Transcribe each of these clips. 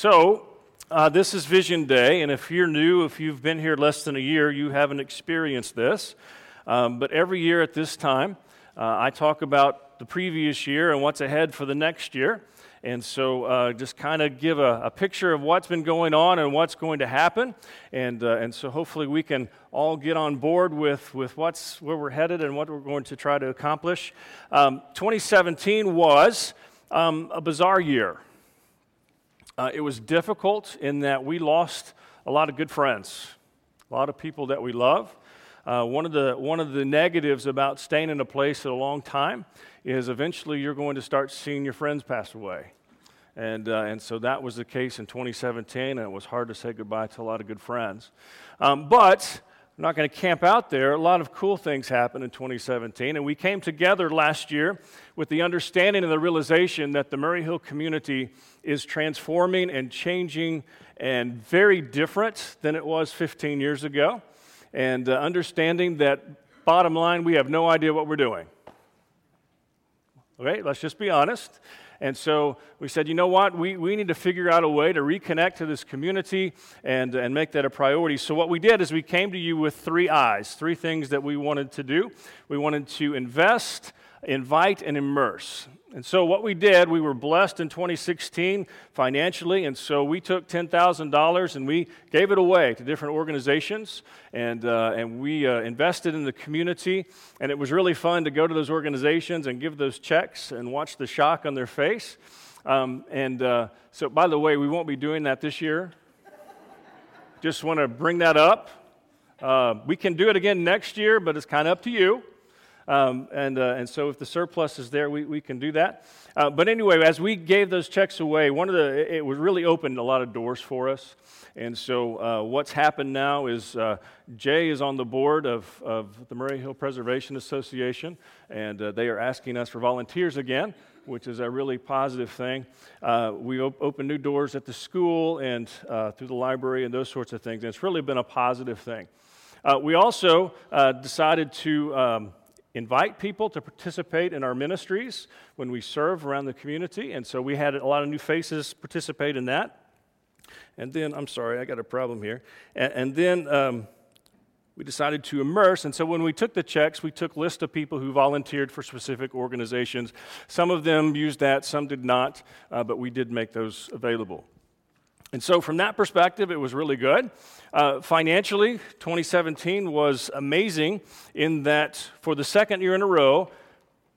So, uh, this is Vision Day, and if you're new, if you've been here less than a year, you haven't experienced this. Um, but every year at this time, uh, I talk about the previous year and what's ahead for the next year. And so, uh, just kind of give a, a, picture of what's been going on and what's going to happen. And, uh, and so, hopefully, we can all get on board with, with what's, where we're headed and what we're going to try to accomplish. Um, 2017 was um, a bizarre year. Uh, it was difficult in that we lost a lot of good friends, a lot of people that we love. Uh, one, of the, one of the negatives about staying in a place a long time is eventually you're going to start seeing your friends pass away. And, uh, and so that was the case in 2017, and it was hard to say goodbye to a lot of good friends. Um, but I'm not going to camp out there. A lot of cool things happened in 2017, and we came together last year with the understanding and the realization that the Murray Hill community is transforming and changing and very different than it was 15 years ago. And uh, understanding that, bottom line, we have no idea what we're doing. Okay, let's just be honest. And so we said, you know what? We, we need to figure out a way to reconnect to this community and, and make that a priority. So, what we did is we came to you with three eyes, three things that we wanted to do. We wanted to invest, invite, and immerse. And so, what we did, we were blessed in 2016 financially, and so we took $10,000 and we gave it away to different organizations, and, uh, and we uh, invested in the community. And it was really fun to go to those organizations and give those checks and watch the shock on their face. Um, and uh, so, by the way, we won't be doing that this year. Just want to bring that up. Uh, we can do it again next year, but it's kind of up to you. Um, and, uh, and so if the surplus is there, we, we can do that. Uh, but anyway, as we gave those checks away, one of the, it was really opened a lot of doors for us. And so uh, what's happened now is uh, Jay is on the board of, of the Murray Hill Preservation Association, and uh, they are asking us for volunteers again which is a really positive thing. Uh, we op- open new doors at the school and uh, through the library and those sorts of things. And it's really been a positive thing. Uh, we also uh, decided to um, invite people to participate in our ministries when we serve around the community. And so we had a lot of new faces participate in that. And then, I'm sorry, I got a problem here. And, and then um, we decided to immerse. And so when we took the checks, we took lists of people who volunteered for specific organizations. Some of them used that, some did not, uh, but we did make those available. And so, from that perspective, it was really good. Uh, financially, 2017 was amazing in that for the second year in a row,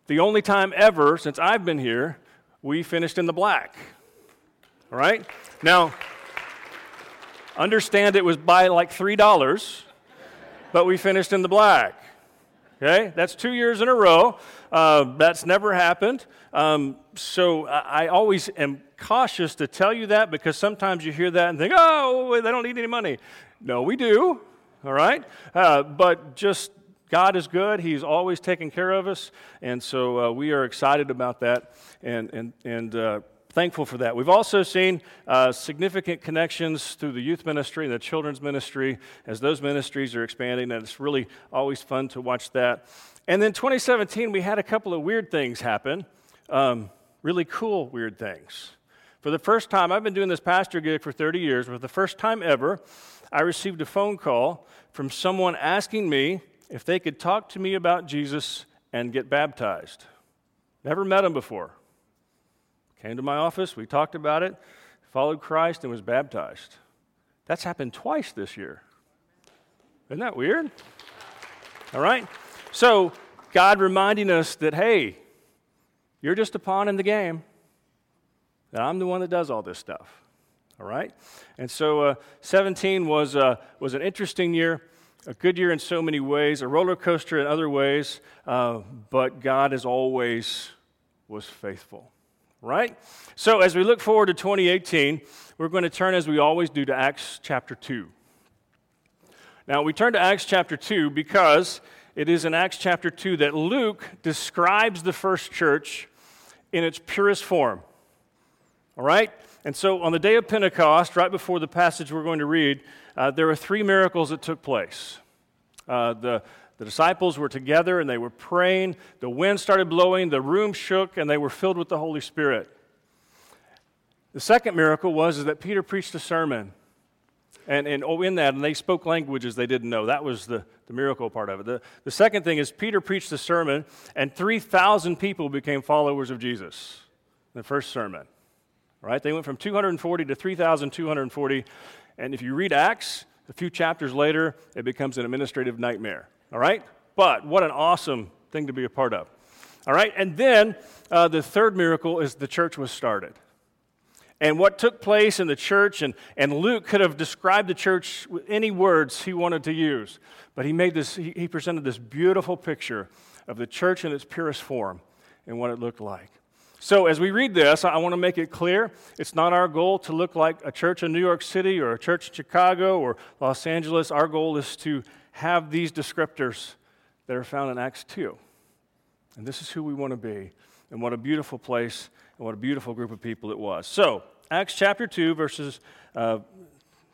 the only time ever since I've been here, we finished in the black. All right? Now, understand it was by like $3, but we finished in the black. Okay? That's two years in a row. Uh, that's never happened. Um, so I, I always am cautious to tell you that because sometimes you hear that and think, oh, they don't need any money. No, we do, all right? Uh, but just God is good. He's always taking care of us. And so uh, we are excited about that and, and, and uh, thankful for that. We've also seen uh, significant connections through the youth ministry and the children's ministry as those ministries are expanding. And it's really always fun to watch that. And then 2017, we had a couple of weird things happen, um, really cool weird things. For the first time, I've been doing this pastor gig for 30 years. For the first time ever, I received a phone call from someone asking me if they could talk to me about Jesus and get baptized. Never met him before. Came to my office, we talked about it, followed Christ, and was baptized. That's happened twice this year. Isn't that weird? All right? So, God reminding us that, hey, you're just a pawn in the game that I'm the one that does all this stuff. All right? And so uh, 17 was, uh, was an interesting year, a good year in so many ways, a roller coaster in other ways, uh, but God, as always, was faithful. Right? So as we look forward to 2018, we're going to turn, as we always do, to Acts chapter 2. Now, we turn to Acts chapter 2 because it is in Acts chapter 2 that Luke describes the first church in its purest form. All right? And so on the day of Pentecost, right before the passage we're going to read, uh, there were three miracles that took place. Uh, the, The disciples were together and they were praying. The wind started blowing, the room shook, and they were filled with the Holy Spirit. The second miracle was is that Peter preached a sermon. And, and oh, in that, and they spoke languages they didn't know. That was the, the miracle part of it. The, the second thing is Peter preached a sermon, and 3,000 people became followers of Jesus in the first sermon. Right? They went from 240 to 3,240. And if you read Acts, a few chapters later, it becomes an administrative nightmare. All right? But what an awesome thing to be a part of. All right? And then uh, the third miracle is the church was started and what took place in the church. And, and Luke could have described the church with any words he wanted to use. But he made this, he, he presented this beautiful picture of the church in its purest form and what it looked like. So, as we read this, I want to make it clear it's not our goal to look like a church in New York City or a church in Chicago or Los Angeles. Our goal is to have these descriptors that are found in Acts 2. And this is who we want to be. And what a beautiful place and what a beautiful group of people it was. So, Acts chapter 2, verses uh,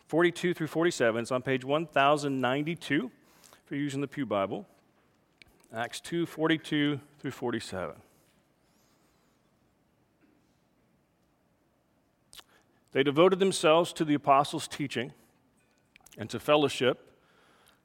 42 through 47. It's on page 1092 if you're using the Pew Bible. Acts 2, 42 through 47. They devoted themselves to the apostles' teaching and to fellowship,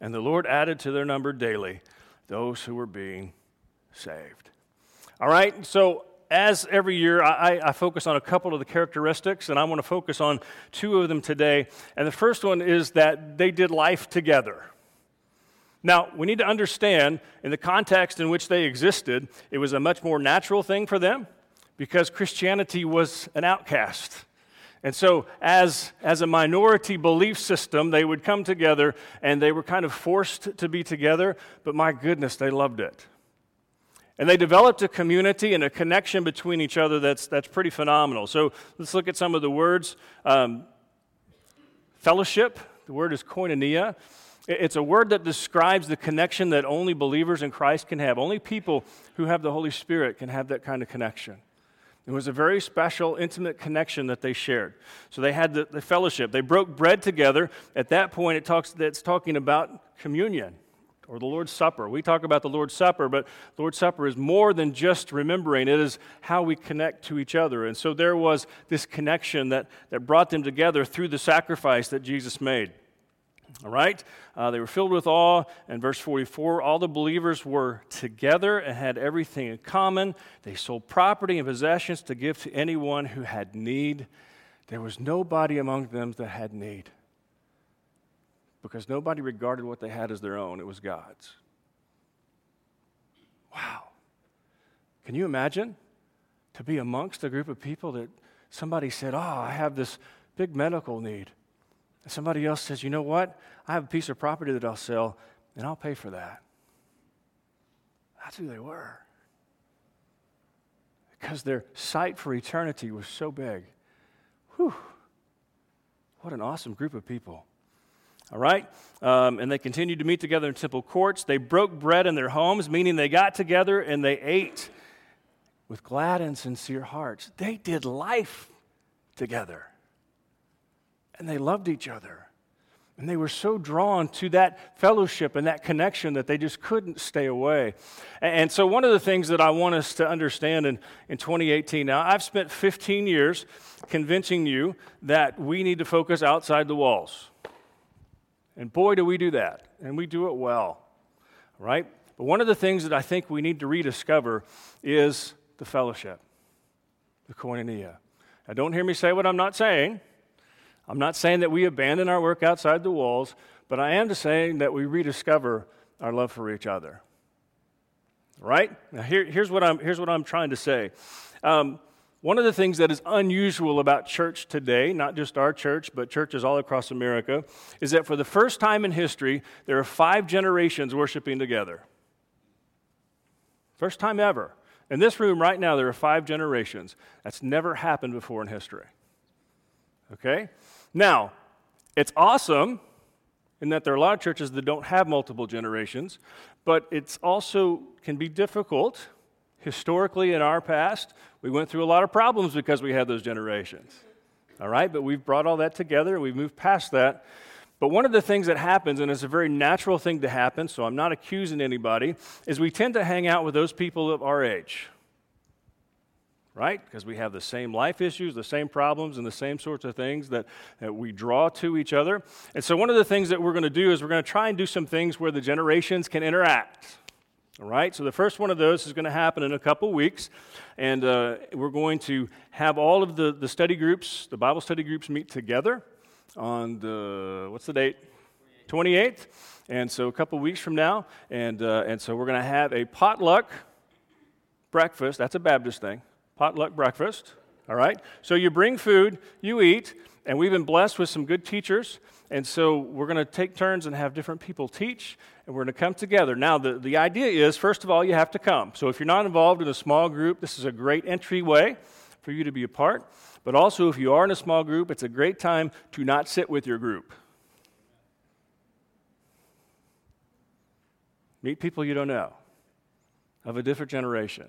And the Lord added to their number daily those who were being saved. All right, so as every year, I, I, focus on a couple of the characteristics, and I want to focus on two of them today. And the first one is that they did life together. Now, we need to understand in the context in which they existed, it was a much more natural thing for them because Christianity was an outcast. And so, as, as a minority belief system, they would come together and they were kind of forced to be together, but my goodness, they loved it. And they developed a community and a connection between each other that's, that's pretty phenomenal. So let's look at some of the words. Um, fellowship, the word is koinonia. It's a word that describes the connection that only believers in Christ can have. Only people who have the Holy Spirit can have that kind of connection. It was a very special, intimate connection that they shared. So they had the, the fellowship. They broke bread together. At that point, it talks, it's talking about communion or the Lord's Supper. We talk about the Lord's Supper, but Lord's Supper is more than just remembering, it is how we connect to each other. And so there was this connection that, that brought them together through the sacrifice that Jesus made. All right? Uh, they were filled with awe. And verse 44 all the believers were together and had everything in common. They sold property and possessions to give to anyone who had need. There was nobody among them that had need because nobody regarded what they had as their own, it was God's. Wow. Can you imagine to be amongst a group of people that somebody said, Oh, I have this big medical need. And somebody else says, You know what? I have a piece of property that I'll sell, and I'll pay for that. That's who they were. Because their sight for eternity was so big. Whew. What an awesome group of people. All right? Um, and they continued to meet together in temple courts. They broke bread in their homes, meaning they got together and they ate with glad and sincere hearts. They did life together. And they loved each other. And they were so drawn to that fellowship and that connection that they just couldn't stay away. And so, one of the things that I want us to understand in, in 2018 now, I've spent 15 years convincing you that we need to focus outside the walls. And boy, do we do that. And we do it well, right? But one of the things that I think we need to rediscover is the fellowship, the koinonia. Now, don't hear me say what I'm not saying. I'm not saying that we abandon our work outside the walls, but I am saying that we rediscover our love for each other. Right? Now, here, here's, what I'm, here's what I'm trying to say. Um, one of the things that is unusual about church today, not just our church, but churches all across America, is that for the first time in history, there are five generations worshiping together. First time ever. In this room right now, there are five generations. That's never happened before in history. Okay? Now, it's awesome in that there are a lot of churches that don't have multiple generations, but it's also can be difficult. Historically, in our past, we went through a lot of problems because we had those generations. All right? But we've brought all that together, we've moved past that. But one of the things that happens, and it's a very natural thing to happen, so I'm not accusing anybody, is we tend to hang out with those people of our age. Right? Because we have the same life issues, the same problems, and the same sorts of things that, that we draw to each other. And so, one of the things that we're going to do is we're going to try and do some things where the generations can interact. All right, so the first one of those is going to happen in a couple weeks, and uh, we're going to have all of the, the study groups, the Bible study groups, meet together on the, what's the date? 28th. And so a couple weeks from now. And, uh, and so we're going to have a potluck breakfast. That's a Baptist thing. Potluck breakfast. All right? So you bring food, you eat, and we've been blessed with some good teachers. And so we're going to take turns and have different people teach, and we're going to come together. Now, the, the idea is, first of all, you have to come. So if you're not involved in a small group, this is a great entryway for you to be a part. But also, if you are in a small group, it's a great time to not sit with your group. Meet people you don't know of a different generation.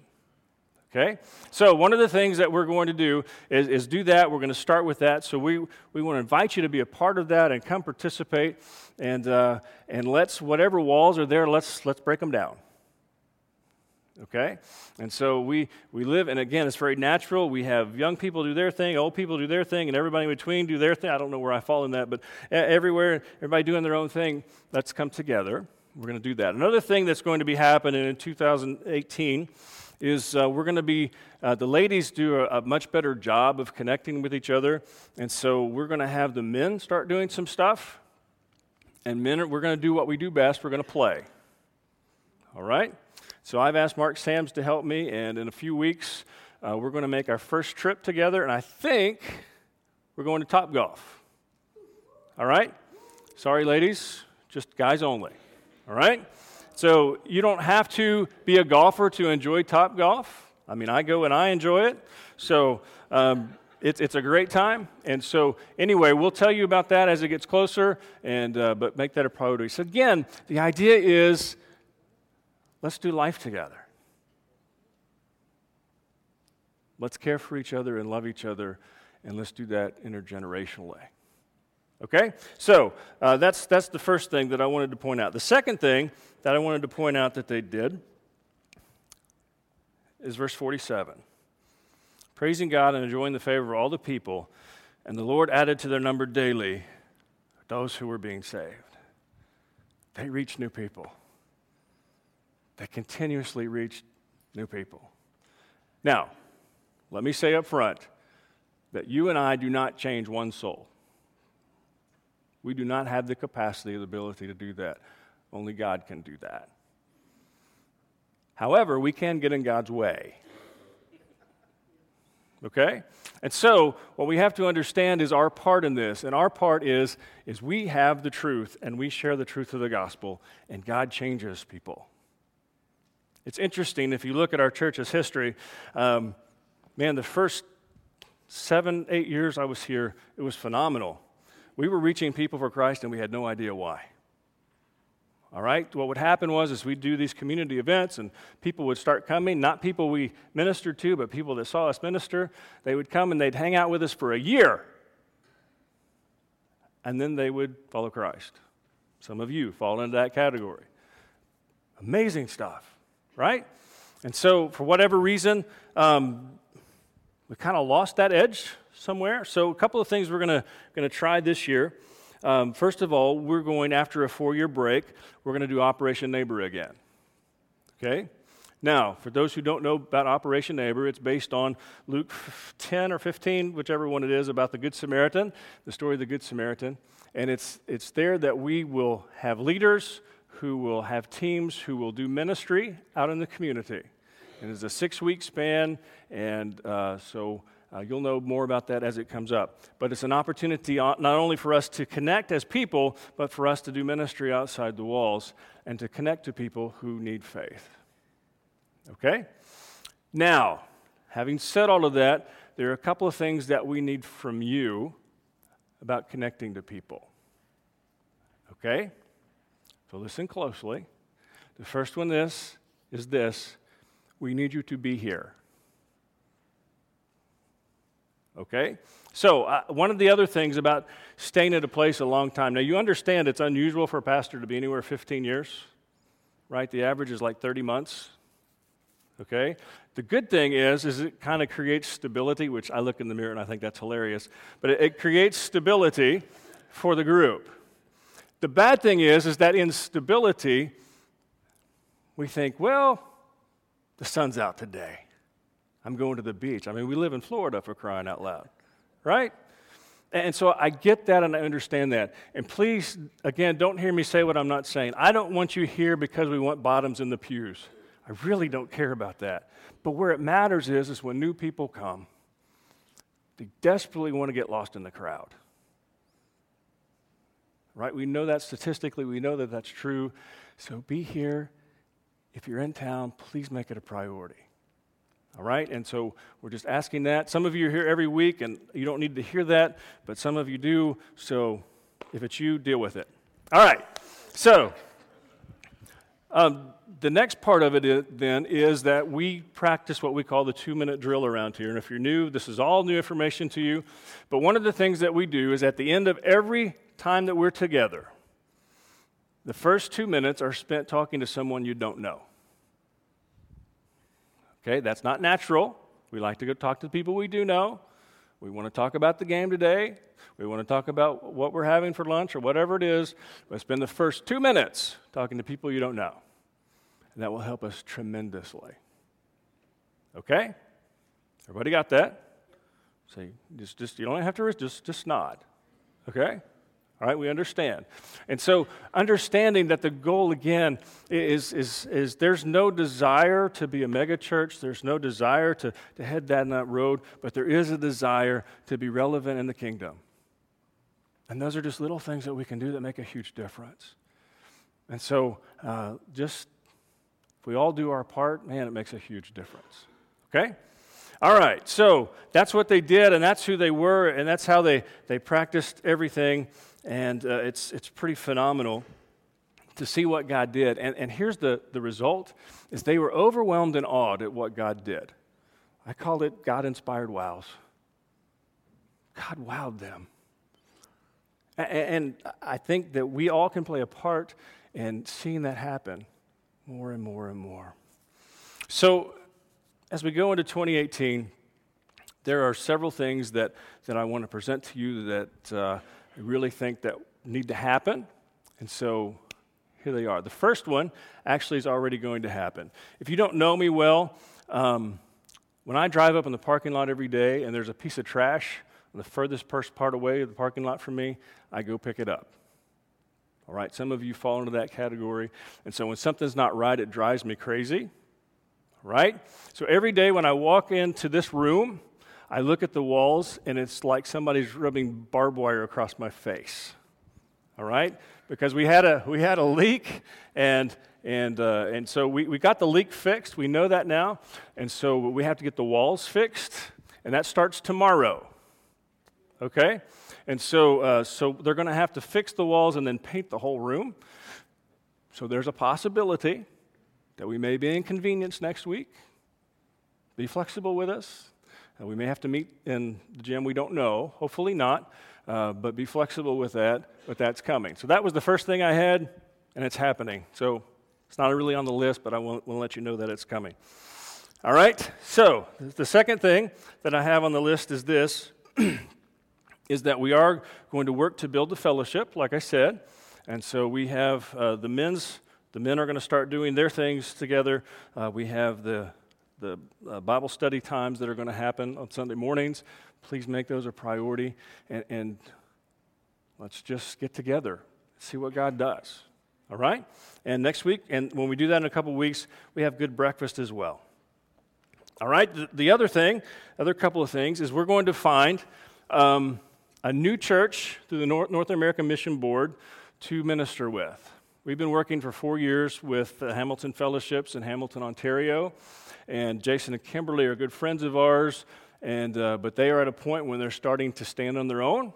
Okay? So, one of the things that we're going to do is, is do that. We're going to start with that. So, we, we want to invite you to be a part of that and come participate. And, uh, and let's, whatever walls are there, let's, let's break them down okay? And so we, we live, and again, it's very natural. We have young people do their thing, old people do their thing, and everybody in between do their thing. I don't know where I fall in that, but everywhere, everybody doing their own thing, let's come together. We're going to do that. Another thing that's going to be happening in 2018 is uh, we're going to be, uh, the ladies do a, a, much better job of connecting with each other. And so we're going to have the men start doing some stuff. And men, we're going to do what we do best we're going to play. All right? So I've asked Mark Sams to help me, and in a few weeks, uh, we're going to make our first trip together, and I think we're going to Top Golf. All right? Sorry, ladies, just guys only. All right? So you don't have to be a golfer to enjoy Top Golf. I mean, I go and I enjoy it. So um, it's, it's a great time. And so, anyway, we'll tell you about that as it gets closer, and, uh, but make that a priority. So, again, the idea is Let's do life together. Let's care for each other and love each other, and let's do that intergenerationally. Okay? So uh, that's, that's the first thing that I wanted to point out. The second thing that I wanted to point out that they did is verse 47 praising God and enjoying the favor of all the people, and the Lord added to their number daily those who were being saved. They reached new people they continuously reached new people. Now, let me say up front that you and I do not change one soul. We do not have the capacity or the ability to do that. Only God can do that. However, we can get in God's way. Okay? And so, what we have to understand is our part in this. And our part is, is we have the truth and we share the truth of the gospel, and God changes people. It's interesting if you look at our church's history. Um, man, the first seven, eight years I was here, it was phenomenal. We were reaching people for Christ and we had no idea why. All right? What would happen was is we'd do these community events and people would start coming, not people we ministered to, but people that saw us minister. They would come and they'd hang out with us for a year. And then they would follow Christ. Some of you fall into that category. Amazing stuff right? And so, for whatever reason, um, we kind of lost that edge somewhere. So, a couple of things we're going to try this year. Um, first of all, we're going, after a four year break, we're going to do Operation Neighbor again. Okay? Now, for those who don't know about Operation Neighbor, it's based on Luke 10 or 15, whichever one it is, about the Good Samaritan, the story of the Good Samaritan. And it's, it's there that we will have leaders who will have teams who will do ministry out in the community. And it's a six week span, and uh, so uh, you'll know more about that as it comes up. But it's an opportunity not only for us to connect as people, but for us to do ministry outside the walls and to connect to people who need faith. Okay? Now, having said all of that, there are a couple of things that we need from you about connecting to people. Okay? So listen closely. The first one this is this. We need you to be here. Okay? So, uh, one of the other things about staying at a place a long time. Now, you understand it's unusual for a pastor to be anywhere 15 years, right? The average is like 30 months. Okay? The good thing is, is it kind of creates stability, which I look in the mirror and I think that's hilarious. But it, it creates stability for the group. The bad thing is, is that in stability, we think, well, the sun's out today. I'm going to the beach. I mean, we live in Florida for crying out loud, right? And so I get that and I understand that. And please, again, don't hear me say what I'm not saying. I don't want you here because we want bottoms in the pews. I really don't care about that. But where it matters is, is when new people come, they desperately want to get lost in the crowd. Right? We know that statistically, we know that that's true. So be here. If you're in town, please make it a priority. All right? And so we're just asking that. Some of you are here every week and you don't need to hear that, but some of you do. So if it's you, deal with it. All right. So um, the next part of it is, then is that we practice what we call the two minute drill around here. And if you're new, this is all new information to you. But one of the things that we do is at the end of every time that we're together, the first two minutes are spent talking to someone you don't know. Okay, that's not natural. We like to go talk to the people we do know. We want to talk about the game today. We want to talk about what we're having for lunch or whatever it is. But spend the first two minutes talking to people you don't know. And that will help us tremendously. Okay? Everybody got that? See, just, just you don't have to just just nod. Okay? All right, we understand. And so, understanding that the goal again is, is, is there's no desire to be a megachurch, there's no desire to, to head down that road, but there is a desire to be relevant in the kingdom. And those are just little things that we can do that make a huge difference. And so, uh, just if we all do our part, man, it makes a huge difference. Okay? All right, so that's what they did, and that's who they were, and that's how they, they practiced everything and uh, it's, it's pretty phenomenal to see what God did. And, and here's the, the result is they were overwhelmed and awed at what God did. I called it God-inspired wows. God wowed them. And I think that we all can play a part in seeing that happen more and more and more. So, as we go into 2018, there are several things that, that I want to present to you that uh, I really think that need to happen. And so here they are. The first one actually is already going to happen. If you don't know me well, um, when I drive up in the parking lot every day and there's a piece of trash the furthest part away of the parking lot from me, I go pick it up. All right, some of you fall into that category. And so when something's not right, it drives me crazy. Right? So every day when I walk into this room, I look at the walls and it's like somebody's rubbing barbed wire across my face. All right? Because we had a, we had a leak and, and, uh, and so we, we got the leak fixed. We know that now. And so we have to get the walls fixed, and that starts tomorrow. Okay? And so, uh, so they're going to have to fix the walls and then paint the whole room. So there's a possibility that we may be inconvenienced next week. Be flexible with us. Uh, we may have to meet in the gym. We don't know. Hopefully not. Uh, but be flexible with that. But that's coming. So that was the first thing I had, and it's happening. So it's not really on the list, but I want to let you know that it's coming. All right. So the second thing that I have on the list is this: is that we are going to work to build the fellowship, like I said, and so we have uh, the men's. The men are going to start doing their things together. Uh, we have the the uh, Bible study times that are going to happen on Sunday mornings. Please make those a priority and, and let's just get together, see what God does. All right? And next week, and when we do that in a couple weeks, we have good breakfast as well. All right? The, the other thing, other couple of things, is we're going to find um, a new church through the North, North American Mission Board to minister with. We've been working for four years with the Hamilton Fellowships in Hamilton, Ontario. And Jason and Kimberly are good friends of ours. And, uh, but they are at a point when they're starting to stand on their own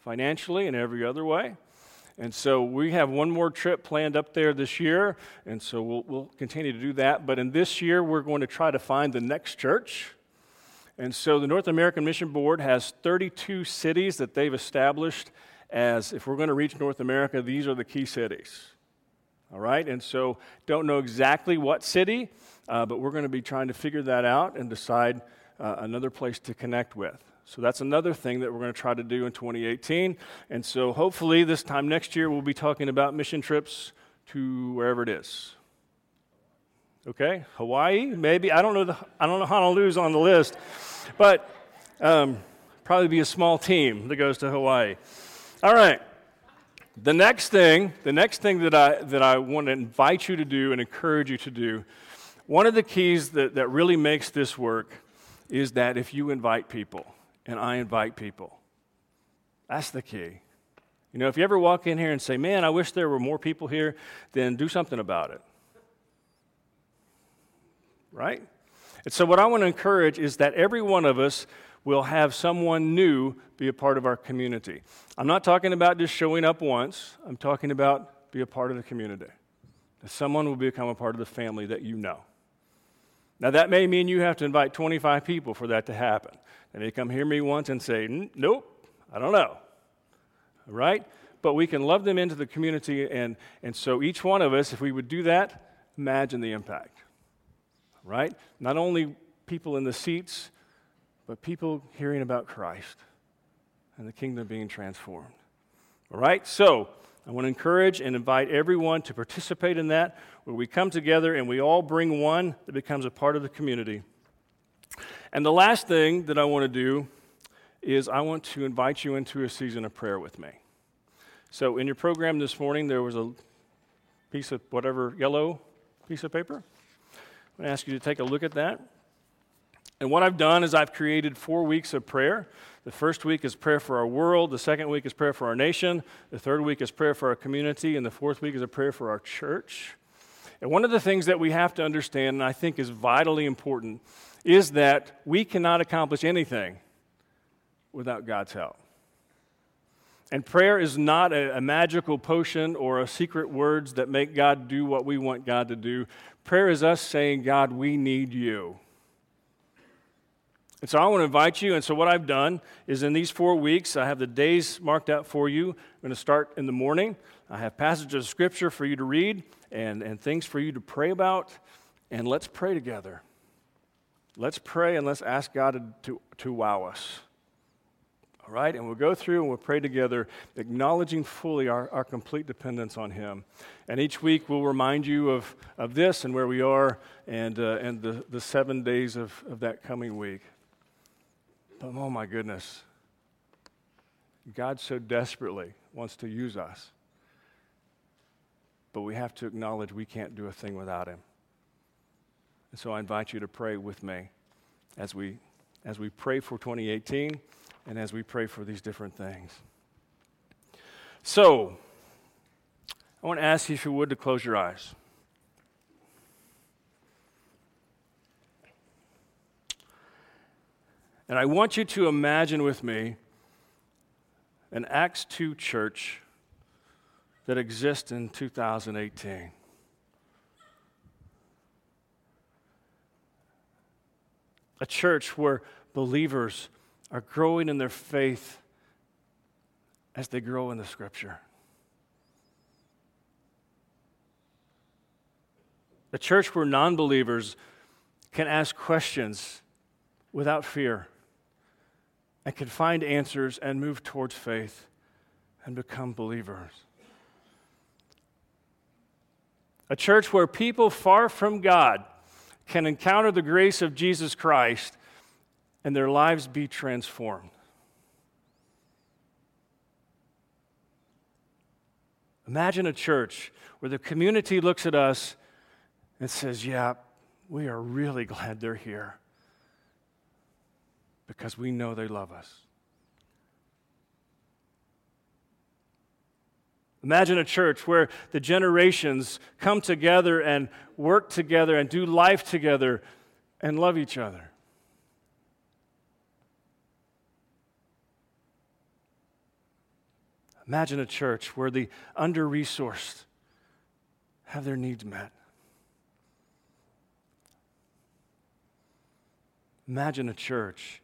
financially and every other way. And so we have one more trip planned up there this year, and so we'll, we'll continue to do that. But in this year, we're going to try to find the next church. And so the North American Mission Board has 32 cities that they've established as if we're going to reach North America, these are the key cities. All right? And so don't know exactly what city, uh, but we're going to be trying to figure that out and decide uh, another place to connect with. So that's another thing that we're going to try to do in 2018. And so hopefully this time next year we'll be talking about mission trips to wherever it is. Okay, Hawaii, maybe. I don't know. The, I don't know Honolulu's on the list, but um, probably be a small team that goes to Hawaii. All right. The next thing, the next thing that I that I want to invite you to do and encourage you to do, one of the keys that, that really makes this work is that if you invite people and I invite people. That's the key. You know, if you ever walk in here and say, Man, I wish there were more people here, then do something about it. Right? And so, what I want to encourage is that every one of us will have someone new be a part of our community. I'm not talking about just showing up once, I'm talking about be a part of the community. That someone will become a part of the family that you know. Now, that may mean you have to invite 25 people for that to happen. They may come hear me once and say, Nope, I don't know. Right? But we can love them into the community. And, and so each one of us, if we would do that, imagine the impact. Right? Not only people in the seats, but people hearing about Christ and the kingdom being transformed. All right? So, I want to encourage and invite everyone to participate in that, where we come together and we all bring one that becomes a part of the community. And the last thing that I want to do is I want to invite you into a season of prayer with me. So, in your program this morning, there was a piece of whatever yellow piece of paper. I'm going to ask you to take a look at that. And what I've done is I've created four weeks of prayer. The first week is prayer for our world, the second week is prayer for our nation, the third week is prayer for our community, and the fourth week is a prayer for our church. And one of the things that we have to understand, and I think is vitally important, is that we cannot accomplish anything without God's help. And prayer is not a, a, magical potion or a secret words that make God do what we want God to do. Prayer is us saying, God, we need you. And so I want to invite you. And so what I've done is in these four weeks, I have the days marked out for you. I'm going to start in the morning. I have passages of scripture for you to read and, and things for you to pray about. And let's pray together. Let's pray and let's ask God to, to, wow us. All right? And we'll go through and we'll pray together, acknowledging fully our, our complete dependence on Him. And each week we'll remind you of, of this and where we are and, uh, and the, the seven days of, of that coming week. But oh my goodness, God so desperately wants to use us. But we have to acknowledge we can't do a thing without Him. And so I invite you to pray with me as we, as we pray for 2018 and as we pray for these different things. So, I want to ask you, if you would, to close your eyes. And I want you to imagine with me an Acts 2 church that exists in 2018. a church where believers are growing in their faith as they grow in the scripture. A church where non believers can ask questions without fear and can find answers and move towards faith and become believers. A church where people far from God can encounter the grace of Jesus Christ and their lives be transformed. Imagine a church where the community looks at us and says, Yeah, we are really glad they're here because we know they love us. Imagine a church where the generations come together and work together and do life together and love each other. Imagine a church where the under resourced have their needs met. Imagine a church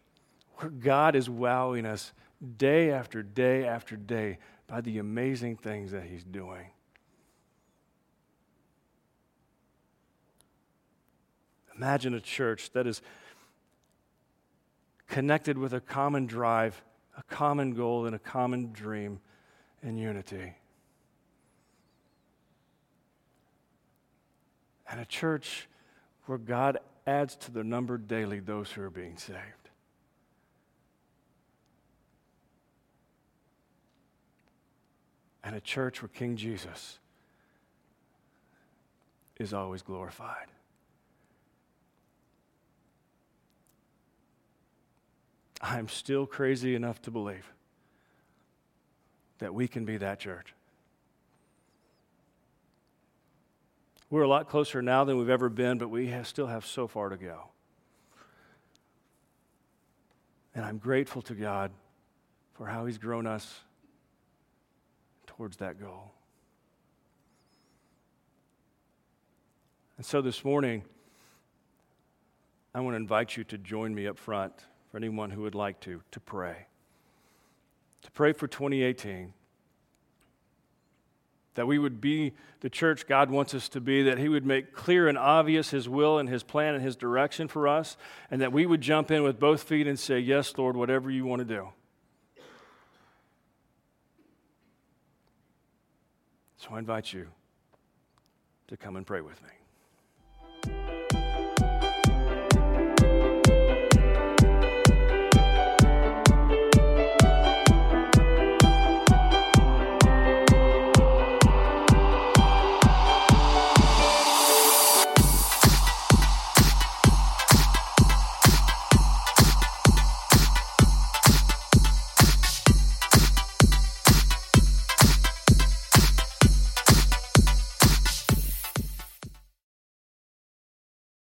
God is wowing us day after day after day by the amazing things that He's doing. Imagine a church that is connected with a common drive, a common goal, and a common dream in unity. And a church where God adds to the number daily those who are being saved. And a church where King Jesus is always glorified. I'm still crazy enough to believe that we can be that church. We're a lot closer now than we've ever been, but we have, still have so far to go. And I'm grateful to God for how He's grown us towards that goal. And so this morning, I want to invite you to join me up front for anyone who would like to, to pray to pray for 2018. That we would be the church God wants us to be, that He would make clear and obvious His will and His plan and His direction for us, and that we would jump in with both feet and say, Yes, Lord, whatever you want to do. So I invite you to come and pray with me.